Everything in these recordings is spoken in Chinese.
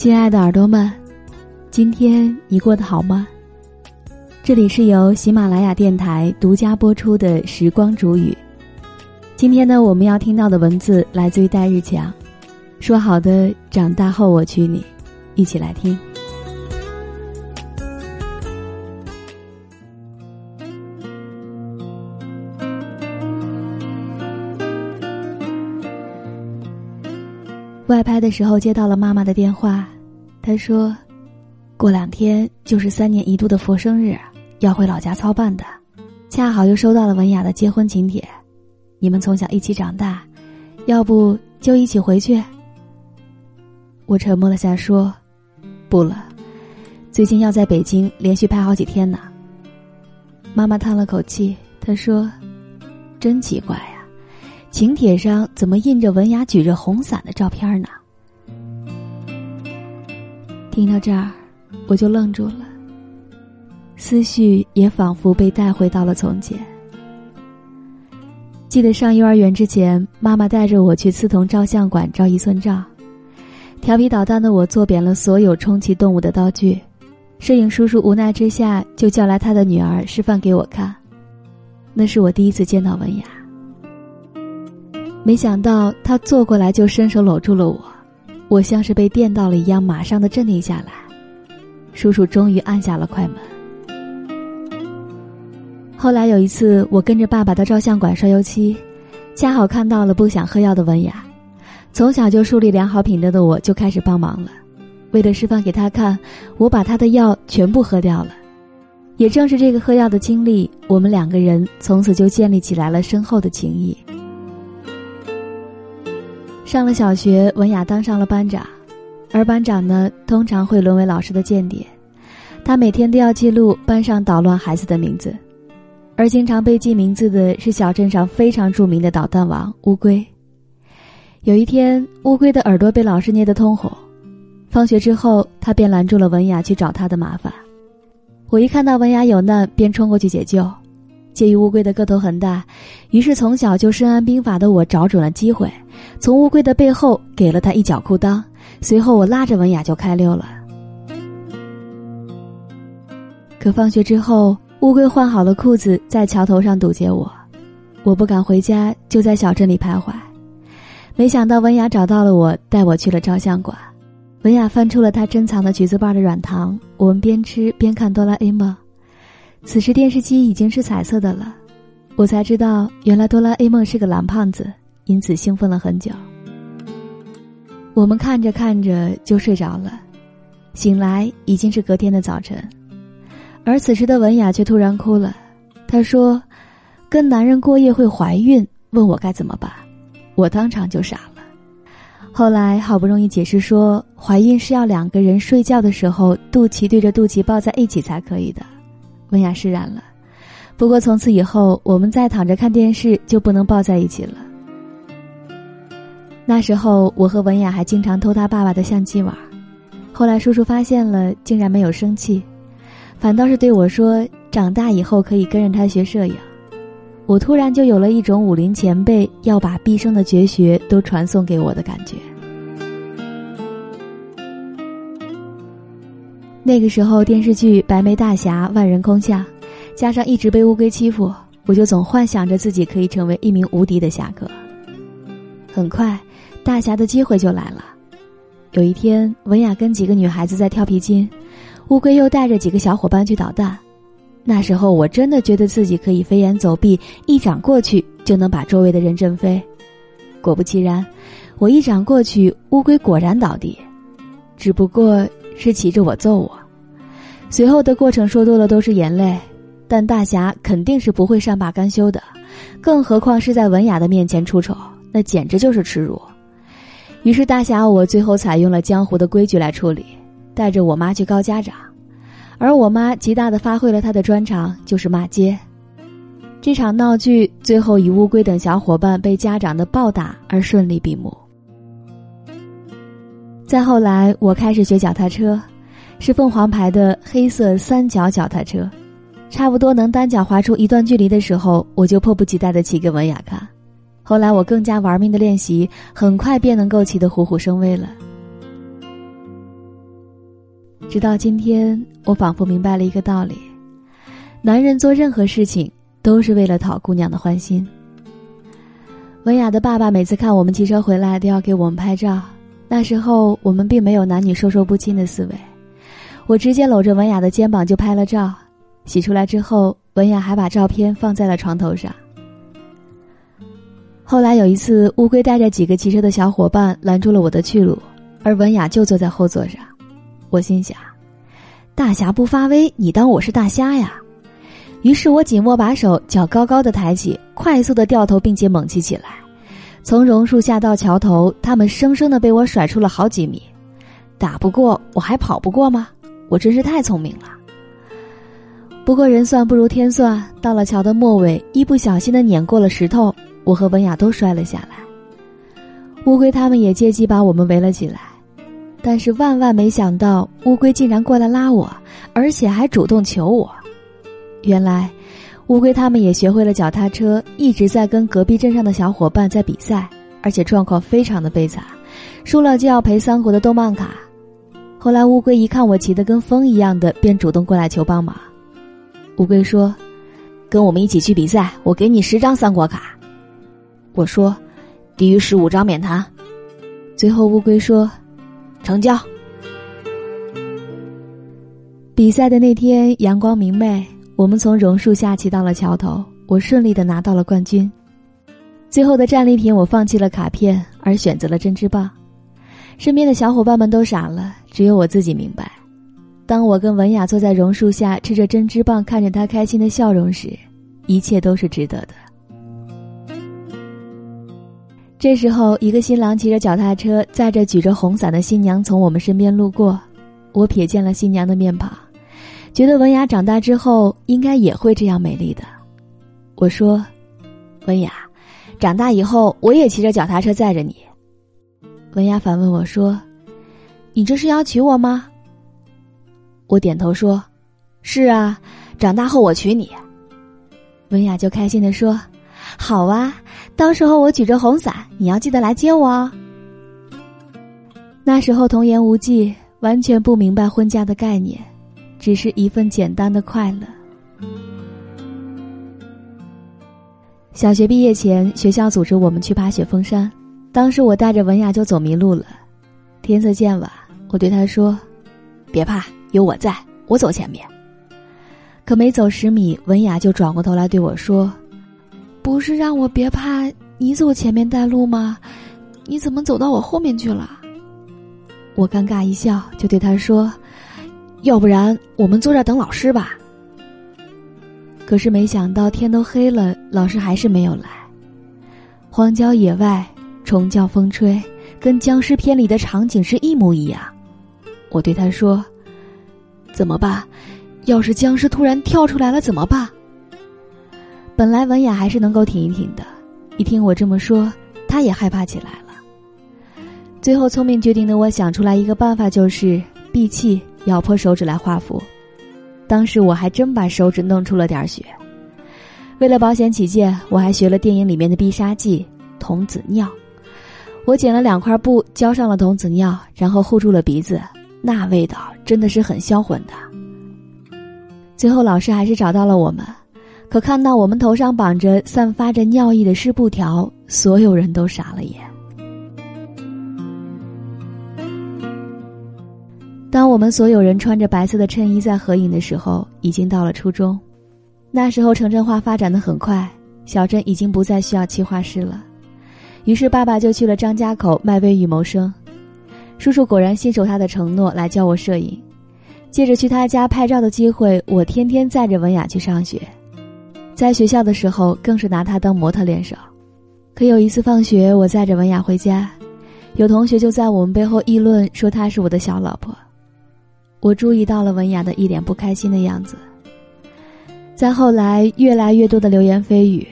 亲爱的耳朵们，今天你过得好吗？这里是由喜马拉雅电台独家播出的《时光煮雨》。今天呢，我们要听到的文字来自于戴日强，说好的长大后我娶你，一起来听。外拍的时候接到了妈妈的电话，她说：“过两天就是三年一度的佛生日，要回老家操办的，恰好又收到了文雅的结婚请帖。你们从小一起长大，要不就一起回去？”我沉默了下，说：“不了，最近要在北京连续拍好几天呢。”妈妈叹了口气，她说：“真奇怪。”请帖上怎么印着文雅举着红伞的照片呢？听到这儿，我就愣住了，思绪也仿佛被带回到了从前。记得上幼儿园之前，妈妈带着我去刺桐照相馆照一寸照，调皮捣蛋的我做扁了所有充气动物的道具，摄影叔叔无奈之下就叫来他的女儿示范给我看，那是我第一次见到文雅。没想到他坐过来就伸手搂住了我，我像是被电到了一样，马上的镇定下来。叔叔终于按下了快门。后来有一次，我跟着爸爸到照相馆刷油漆，恰好看到了不想喝药的文雅。从小就树立良好品德的我，就开始帮忙了。为了示范给他看，我把他的药全部喝掉了。也正是这个喝药的经历，我们两个人从此就建立起来了深厚的情谊。上了小学，文雅当上了班长，而班长呢，通常会沦为老师的间谍。他每天都要记录班上捣乱孩子的名字，而经常被记名字的是小镇上非常著名的捣蛋王乌龟。有一天，乌龟的耳朵被老师捏得通红，放学之后，他便拦住了文雅去找他的麻烦。我一看到文雅有难，便冲过去解救。介于乌龟的个头很大，于是从小就深谙兵法的我找准了机会，从乌龟的背后给了他一脚裤裆。随后我拉着文雅就开溜了。可放学之后，乌龟换好了裤子，在桥头上堵截我，我不敢回家，就在小镇里徘徊。没想到文雅找到了我，带我去了照相馆。文雅翻出了她珍藏的橘子瓣的软糖，我们边吃边看哆啦 A 梦。此时电视机已经是彩色的了，我才知道原来哆啦 A 梦是个蓝胖子，因此兴奋了很久。我们看着看着就睡着了，醒来已经是隔天的早晨，而此时的文雅却突然哭了。她说：“跟男人过夜会怀孕，问我该怎么办。”我当场就傻了。后来好不容易解释说，怀孕是要两个人睡觉的时候肚脐对着肚脐抱在一起才可以的。文雅释然了，不过从此以后，我们再躺着看电视就不能抱在一起了。那时候，我和文雅还经常偷他爸爸的相机玩，后来叔叔发现了，竟然没有生气，反倒是对我说：“长大以后可以跟着他学摄影。”我突然就有了一种武林前辈要把毕生的绝学都传送给我的感觉。那个时候，电视剧《白眉大侠》万人空巷，加上一直被乌龟欺负，我就总幻想着自己可以成为一名无敌的侠客。很快，大侠的机会就来了。有一天，文雅跟几个女孩子在跳皮筋，乌龟又带着几个小伙伴去捣蛋。那时候，我真的觉得自己可以飞檐走壁，一掌过去就能把周围的人震飞。果不其然，我一掌过去，乌龟果然倒地，只不过。是骑着我揍我，随后的过程说多了都是眼泪，但大侠肯定是不会善罢甘休的，更何况是在文雅的面前出丑，那简直就是耻辱。于是大侠我最后采用了江湖的规矩来处理，带着我妈去告家长，而我妈极大的发挥了她的专长，就是骂街。这场闹剧最后以乌龟等小伙伴被家长的暴打而顺利闭幕。再后来，我开始学脚踏车，是凤凰牌的黑色三角脚踏车，差不多能单脚滑出一段距离的时候，我就迫不及待的骑给文雅看。后来我更加玩命的练习，很快便能够骑得虎虎生威了。直到今天，我仿佛明白了一个道理：男人做任何事情都是为了讨姑娘的欢心。文雅的爸爸每次看我们骑车回来，都要给我们拍照。那时候我们并没有男女授受不亲的思维，我直接搂着文雅的肩膀就拍了照。洗出来之后，文雅还把照片放在了床头上。后来有一次，乌龟带着几个骑车的小伙伴拦住了我的去路，而文雅就坐在后座上。我心想：大侠不发威，你当我是大虾呀？于是我紧握把手，脚高高的抬起，快速的掉头，并且猛骑起来。从榕树下到桥头，他们生生的被我甩出了好几米。打不过，我还跑不过吗？我真是太聪明了。不过人算不如天算，到了桥的末尾，一不小心的碾过了石头，我和文雅都摔了下来。乌龟他们也借机把我们围了起来，但是万万没想到，乌龟竟然过来拉我，而且还主动求我。原来，乌龟他们也学会了脚踏车，一直在跟隔壁镇上的小伙伴在比赛，而且状况非常的悲惨，输了就要赔三国的动漫卡。后来乌龟一看我骑得跟风一样的，便主动过来求帮忙。乌龟说：“跟我们一起去比赛，我给你十张三国卡。”我说：“低于十五张免谈。”最后乌龟说：“成交。”比赛的那天阳光明媚，我们从榕树下骑到了桥头，我顺利的拿到了冠军。最后的战利品，我放弃了卡片，而选择了针织棒。身边的小伙伴们都傻了，只有我自己明白。当我跟文雅坐在榕树下吃着针织棒，看着她开心的笑容时，一切都是值得的。这时候，一个新郎骑着脚踏车，载着举着红伞的新娘从我们身边路过。我瞥见了新娘的面庞，觉得文雅长大之后应该也会这样美丽的。我说：“文雅，长大以后我也骑着脚踏车载着你。”文雅反问我说：“你这是要娶我吗？”我点头说：“是啊，长大后我娶你。”文雅就开心的说：“好啊，到时候我举着红伞，你要记得来接我哦。”那时候童言无忌，完全不明白婚嫁的概念，只是一份简单的快乐。小学毕业前，学校组织我们去爬雪峰山，当时我带着文雅就走迷路了，天色渐晚，我对她说：“别怕。”有我在，我走前面。可没走十米，文雅就转过头来对我说：“不是让我别怕，你走前面带路吗？你怎么走到我后面去了？”我尴尬一笑，就对他说：“要不然我们坐这等老师吧。”可是没想到天都黑了，老师还是没有来。荒郊野外，虫叫风吹，跟僵尸片里的场景是一模一样。我对他说。怎么办？要是僵尸突然跳出来了怎么办？本来文雅还是能够挺一挺的，一听我这么说，她也害怕起来了。最后聪明绝顶的我想出来一个办法，就是闭气咬破手指来画符。当时我还真把手指弄出了点血。为了保险起见，我还学了电影里面的必杀技童子尿。我捡了两块布，浇上了童子尿，然后护住了鼻子。那味道真的是很销魂的。最后，老师还是找到了我们，可看到我们头上绑着散发着尿意的湿布条，所有人都傻了眼。当我们所有人穿着白色的衬衣在合影的时候，已经到了初中。那时候城镇化发展的很快，小镇已经不再需要漆画师了，于是爸爸就去了张家口卖微雨谋生。叔叔果然信守他的承诺，来教我摄影。借着去他家拍照的机会，我天天载着文雅去上学。在学校的时候，更是拿她当模特练手。可有一次放学，我载着文雅回家，有同学就在我们背后议论说她是我的小老婆。我注意到了文雅的一脸不开心的样子。再后来，越来越多的流言蜚语，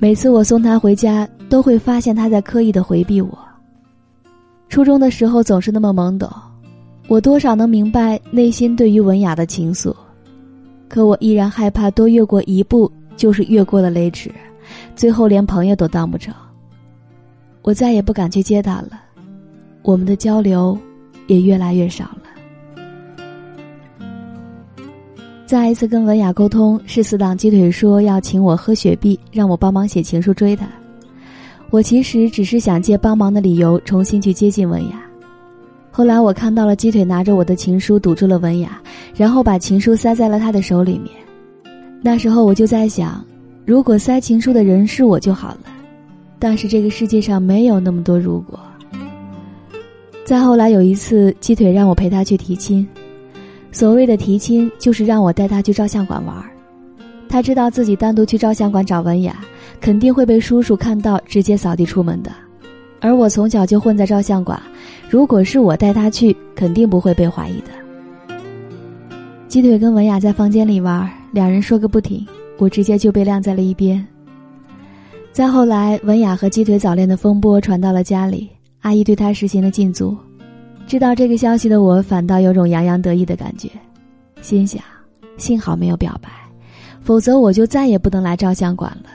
每次我送她回家，都会发现她在刻意的回避我。初中的时候总是那么懵懂，我多少能明白内心对于文雅的情愫，可我依然害怕多越过一步就是越过了雷池，最后连朋友都当不成。我再也不敢去接他了，我们的交流也越来越少了。再一次跟文雅沟通，是死党鸡腿说要请我喝雪碧，让我帮忙写情书追他。我其实只是想借帮忙的理由重新去接近文雅。后来我看到了鸡腿拿着我的情书堵住了文雅，然后把情书塞在了他的手里面。那时候我就在想，如果塞情书的人是我就好了。但是这个世界上没有那么多如果。再后来有一次，鸡腿让我陪他去提亲。所谓的提亲，就是让我带他去照相馆玩他知道自己单独去照相馆找文雅，肯定会被叔叔看到，直接扫地出门的。而我从小就混在照相馆，如果是我带他去，肯定不会被怀疑的。鸡腿跟文雅在房间里玩，两人说个不停，我直接就被晾在了一边。再后来，文雅和鸡腿早恋的风波传到了家里，阿姨对他实行了禁足。知道这个消息的我，反倒有种洋洋得意的感觉，心想：幸好没有表白，否则我就再也不能来照相馆了。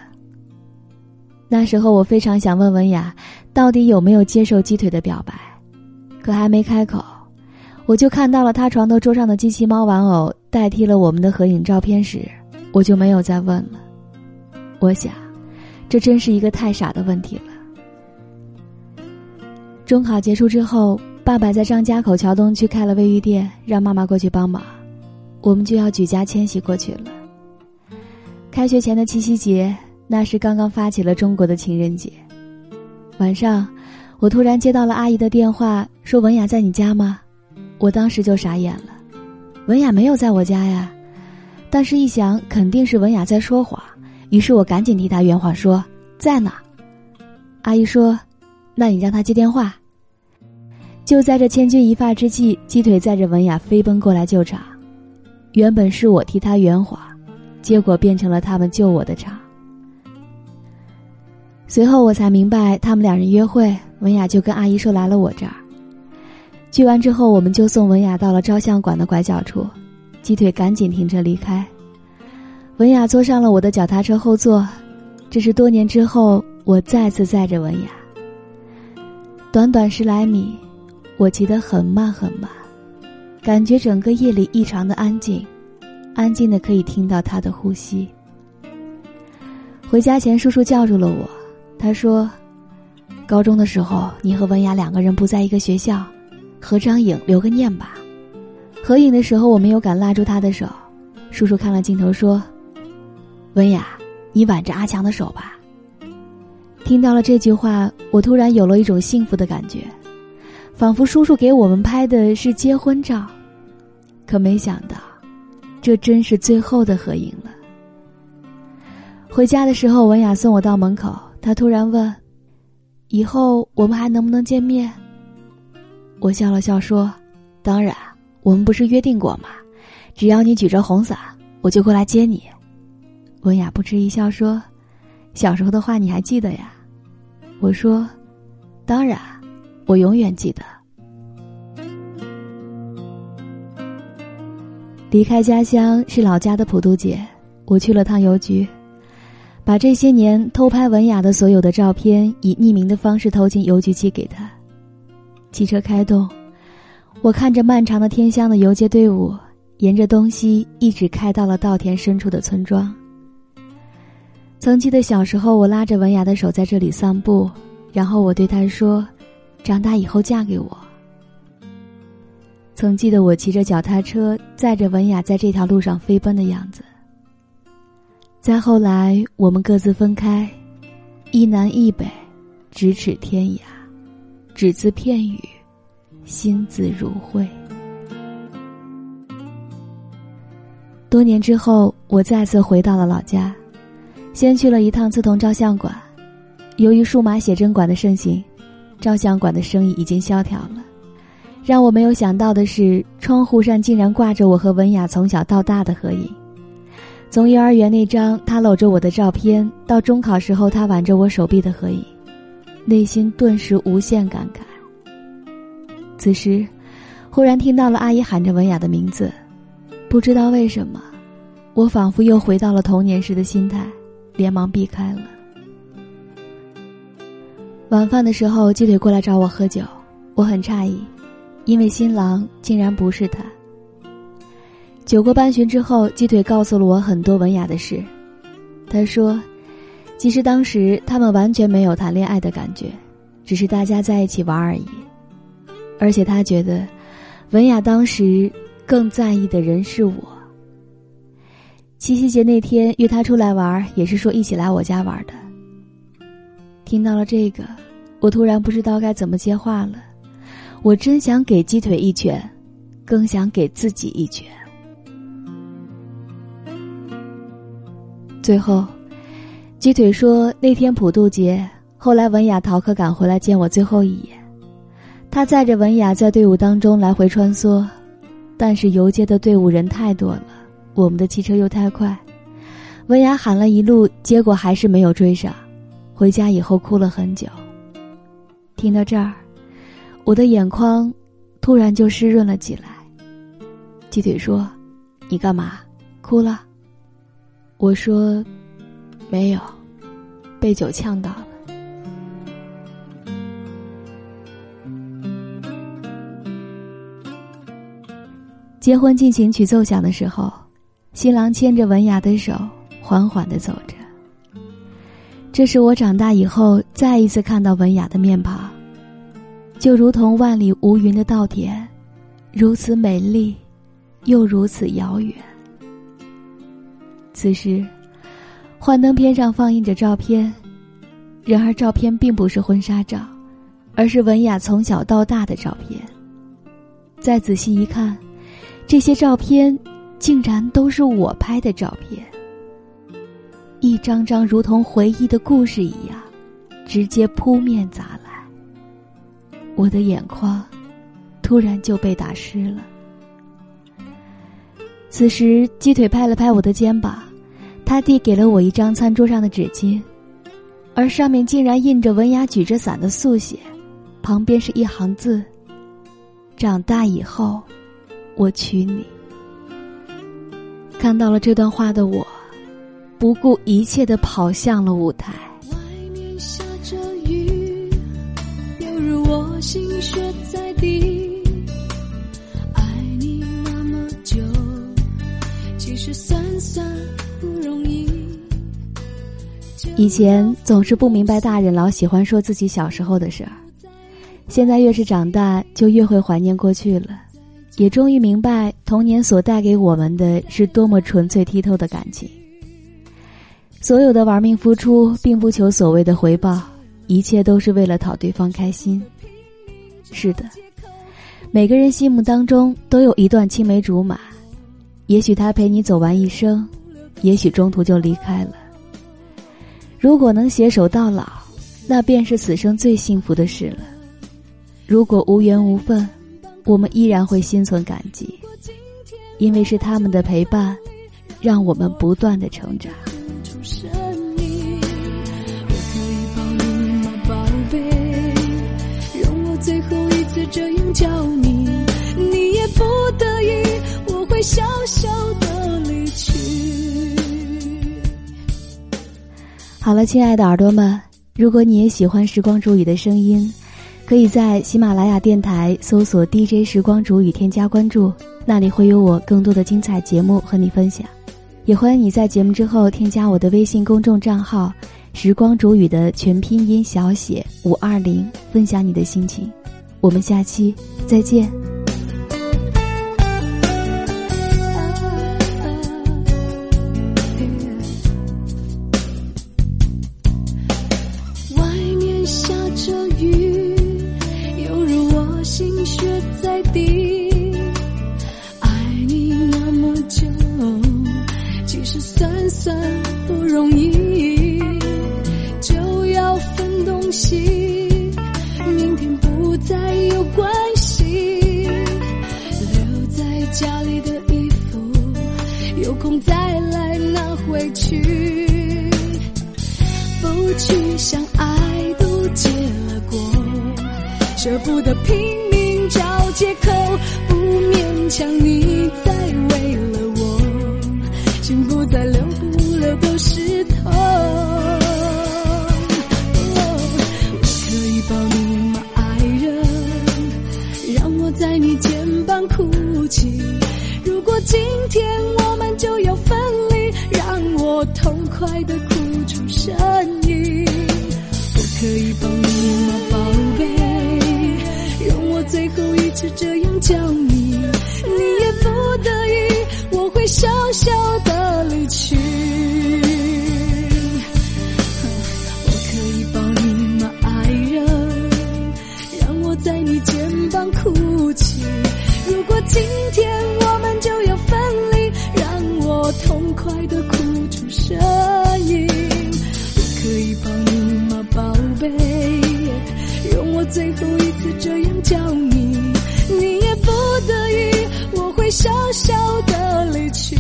那时候我非常想问文雅，到底有没有接受鸡腿的表白，可还没开口，我就看到了他床头桌上的机器猫玩偶代替了我们的合影照片时，我就没有再问了。我想，这真是一个太傻的问题了。中考结束之后。爸爸在张家口桥东区开了卫浴店，让妈妈过去帮忙，我们就要举家迁徙过去了。开学前的七夕节，那是刚刚发起了中国的情人节。晚上，我突然接到了阿姨的电话，说文雅在你家吗？我当时就傻眼了，文雅没有在我家呀。但是，一想肯定是文雅在说谎，于是我赶紧替她圆谎，说在呢。阿姨说：“那你让她接电话。”就在这千钧一发之际，鸡腿载着文雅飞奔过来救场。原本是我替她圆谎，结果变成了他们救我的场。随后我才明白，他们两人约会，文雅就跟阿姨说来了我这儿。聚完之后，我们就送文雅到了照相馆的拐角处，鸡腿赶紧停车离开。文雅坐上了我的脚踏车后座，这是多年之后我再次载着文雅。短短十来米。我骑得很慢很慢，感觉整个夜里异常的安静，安静的可以听到他的呼吸。回家前，叔叔叫住了我，他说：“高中的时候，你和文雅两个人不在一个学校，合张影留个念吧。”合影的时候，我没有敢拉住他的手。叔叔看了镜头说：“文雅，你挽着阿强的手吧。”听到了这句话，我突然有了一种幸福的感觉。仿佛叔叔给我们拍的是结婚照，可没想到，这真是最后的合影了。回家的时候，文雅送我到门口，她突然问：“以后我们还能不能见面？”我笑了笑说：“当然，我们不是约定过吗？只要你举着红伞，我就过来接你。”文雅不嗤一笑说：“小时候的话你还记得呀？”我说：“当然。”我永远记得，离开家乡是老家的普渡节，我去了趟邮局，把这些年偷拍文雅的所有的照片以匿名的方式投进邮局寄给他。汽车开动，我看着漫长的天香的游街队伍，沿着东西一直开到了稻田深处的村庄。曾记得小时候，我拉着文雅的手在这里散步，然后我对她说。长大以后嫁给我。曾记得我骑着脚踏车载着文雅在这条路上飞奔的样子。再后来，我们各自分开，一南一北，咫尺天涯，只字片语，心字如灰。多年之后，我再次回到了老家，先去了一趟刺桐照相馆，由于数码写真馆的盛行。照相馆的生意已经萧条了，让我没有想到的是，窗户上竟然挂着我和文雅从小到大的合影。从幼儿园那张他搂着我的照片，到中考时候他挽着我手臂的合影，内心顿时无限感慨。此时，忽然听到了阿姨喊着文雅的名字，不知道为什么，我仿佛又回到了童年时的心态，连忙避开了。晚饭的时候，鸡腿过来找我喝酒，我很诧异，因为新郎竟然不是他。酒过半巡之后，鸡腿告诉了我很多文雅的事。他说，其实当时他们完全没有谈恋爱的感觉，只是大家在一起玩而已。而且他觉得，文雅当时更在意的人是我。七夕节那天约他出来玩，也是说一起来我家玩的。听到了这个，我突然不知道该怎么接话了。我真想给鸡腿一拳，更想给自己一拳。最后，鸡腿说那天普渡节，后来文雅逃课赶回来见我最后一眼。他载着文雅在队伍当中来回穿梭，但是游街的队伍人太多了，我们的汽车又太快，文雅喊了一路，结果还是没有追上。回家以后哭了很久。听到这儿，我的眼眶突然就湿润了起来。鸡腿说：“你干嘛？哭了？”我说：“没有，被酒呛到了。”结婚进行曲奏响的时候，新郎牵着文雅的手，缓缓的走着。这是我长大以后再一次看到文雅的面庞，就如同万里无云的稻田，如此美丽，又如此遥远。此时，幻灯片上放映着照片，然而照片并不是婚纱照，而是文雅从小到大的照片。再仔细一看，这些照片竟然都是我拍的照片，一张张如同回忆的故事一样，直接扑面砸来。我的眼眶突然就被打湿了。此时，鸡腿拍了拍我的肩膀。他递给了我一张餐桌上的纸巾，而上面竟然印着文雅举着伞的速写，旁边是一行字：“长大以后，我娶你。”看到了这段话的我，不顾一切的跑向了舞台。外面下着雨，犹如我心血在滴。爱你那么久，其实算算。以前总是不明白大人老喜欢说自己小时候的事儿，现在越是长大就越会怀念过去了，也终于明白童年所带给我们的是多么纯粹剔透的感情。所有的玩命付出，并不求所谓的回报，一切都是为了讨对方开心。是的，每个人心目当中都有一段青梅竹马，也许他陪你走完一生，也许中途就离开了。如果能携手到老，那便是此生最幸福的事了。如果无缘无分，我们依然会心存感激，因为是他们的陪伴，让我们不断的成长。最后一次这样叫你，你也不得已，我会笑笑的好了，亲爱的耳朵们，如果你也喜欢时光煮雨的声音，可以在喜马拉雅电台搜索 DJ 时光煮雨，添加关注，那里会有我更多的精彩节目和你分享。也欢迎你在节目之后添加我的微信公众账号“时光煮雨”的全拼音小写五二零，分享你的心情。我们下期再见。算算不容易就要分东西明天不再有关系。留在家里的衣服有空再来拿回去。不去想爱都结了果舍不得拼命找借口不勉强你般哭泣，如果今天我们就要分离，让我痛快的哭出声音，我可以帮你吗？宝贝，容我最后一次这样叫你，你也不得已，我会笑笑的。最后一次这样叫你，你也不得已，我会笑笑的离去。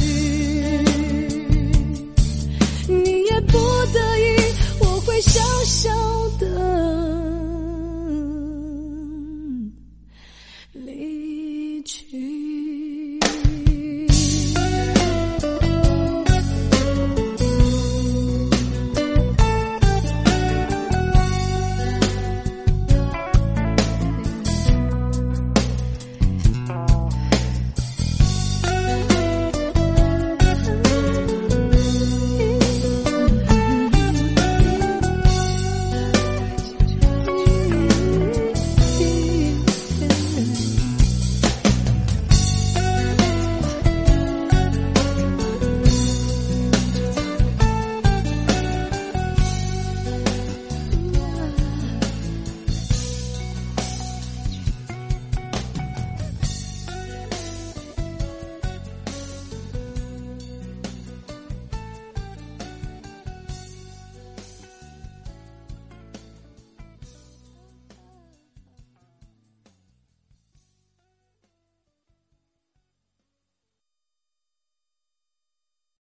你也不得已，我会笑笑的。